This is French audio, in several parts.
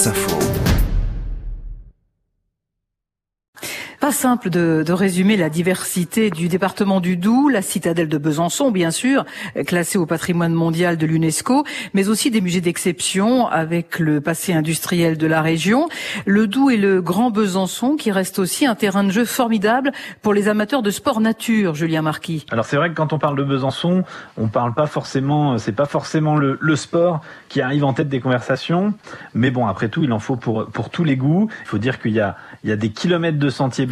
France Pas simple de, de, résumer la diversité du département du Doubs, la citadelle de Besançon, bien sûr, classée au patrimoine mondial de l'UNESCO, mais aussi des musées d'exception avec le passé industriel de la région. Le Doubs et le Grand Besançon, qui reste aussi un terrain de jeu formidable pour les amateurs de sport nature, Julien Marquis. Alors c'est vrai que quand on parle de Besançon, on parle pas forcément, c'est pas forcément le, le, sport qui arrive en tête des conversations, mais bon, après tout, il en faut pour, pour tous les goûts. Il faut dire qu'il y a, il y a des kilomètres de sentiers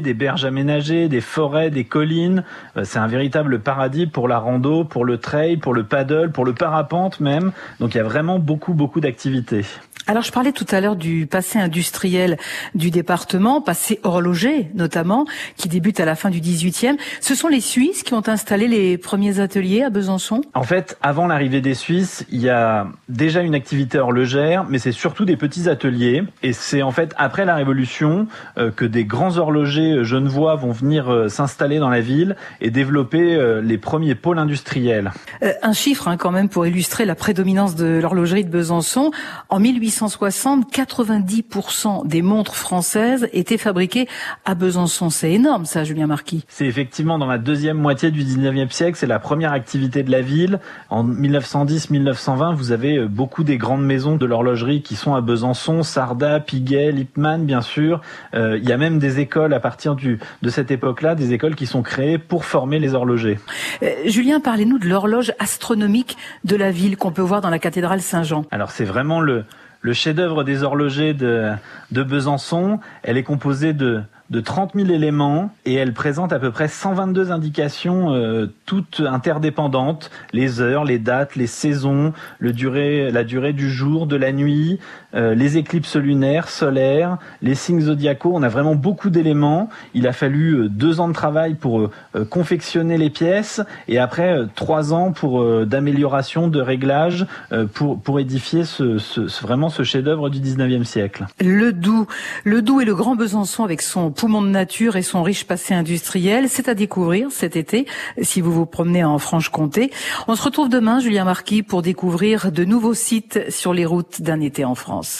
des berges aménagées, des forêts, des collines. Euh, c'est un véritable paradis pour la rando, pour le trail, pour le paddle, pour le parapente même. Donc il y a vraiment beaucoup, beaucoup d'activités. Alors je parlais tout à l'heure du passé industriel du département, passé horloger notamment, qui débute à la fin du 18e. Ce sont les Suisses qui ont installé les premiers ateliers à Besançon? En fait, avant l'arrivée des Suisses, il y a déjà une activité horlogère, mais c'est surtout des petits ateliers. Et c'est en fait après la Révolution euh, que des grands horlogers genevois vont venir euh, s'installer dans la ville et développer euh, les premiers pôles industriels. Un chiffre hein, quand même pour illustrer la prédominance de l'horlogerie de Besançon. En 1800 1960, 90% des montres françaises étaient fabriquées à Besançon. C'est énorme ça, Julien Marquis. C'est effectivement dans la deuxième moitié du 19e siècle, c'est la première activité de la ville. En 1910-1920, vous avez euh, beaucoup des grandes maisons de l'horlogerie qui sont à Besançon, Sarda, Piguet, Lippmann, bien sûr. Euh, il y a même des écoles à partir du, de cette époque-là, des écoles qui sont créées pour former les horlogers. Euh, Julien, parlez-nous de l'horloge astronomique de la ville qu'on peut voir dans la cathédrale Saint-Jean. Alors c'est vraiment le, chef-d'œuvre des horlogers de, de Besançon. Elle est composée de de 30 000 éléments et elle présente à peu près 122 indications, euh, toutes interdépendantes, les heures, les dates, les saisons, le durée, la durée du jour, de la nuit, euh, les éclipses lunaires, solaires, les signes zodiacaux. On a vraiment beaucoup d'éléments. Il a fallu euh, deux ans de travail pour euh, confectionner les pièces et après trois ans pour d'amélioration, de réglage pour pour édifier ce, ce vraiment ce chef-d'œuvre du 19e siècle. Le Doubs, le Doubs et le Grand Besançon avec son poumon de nature et son riche passé industriel. C'est à découvrir cet été si vous vous promenez en Franche-Comté. On se retrouve demain, Julien Marquis, pour découvrir de nouveaux sites sur les routes d'un été en France.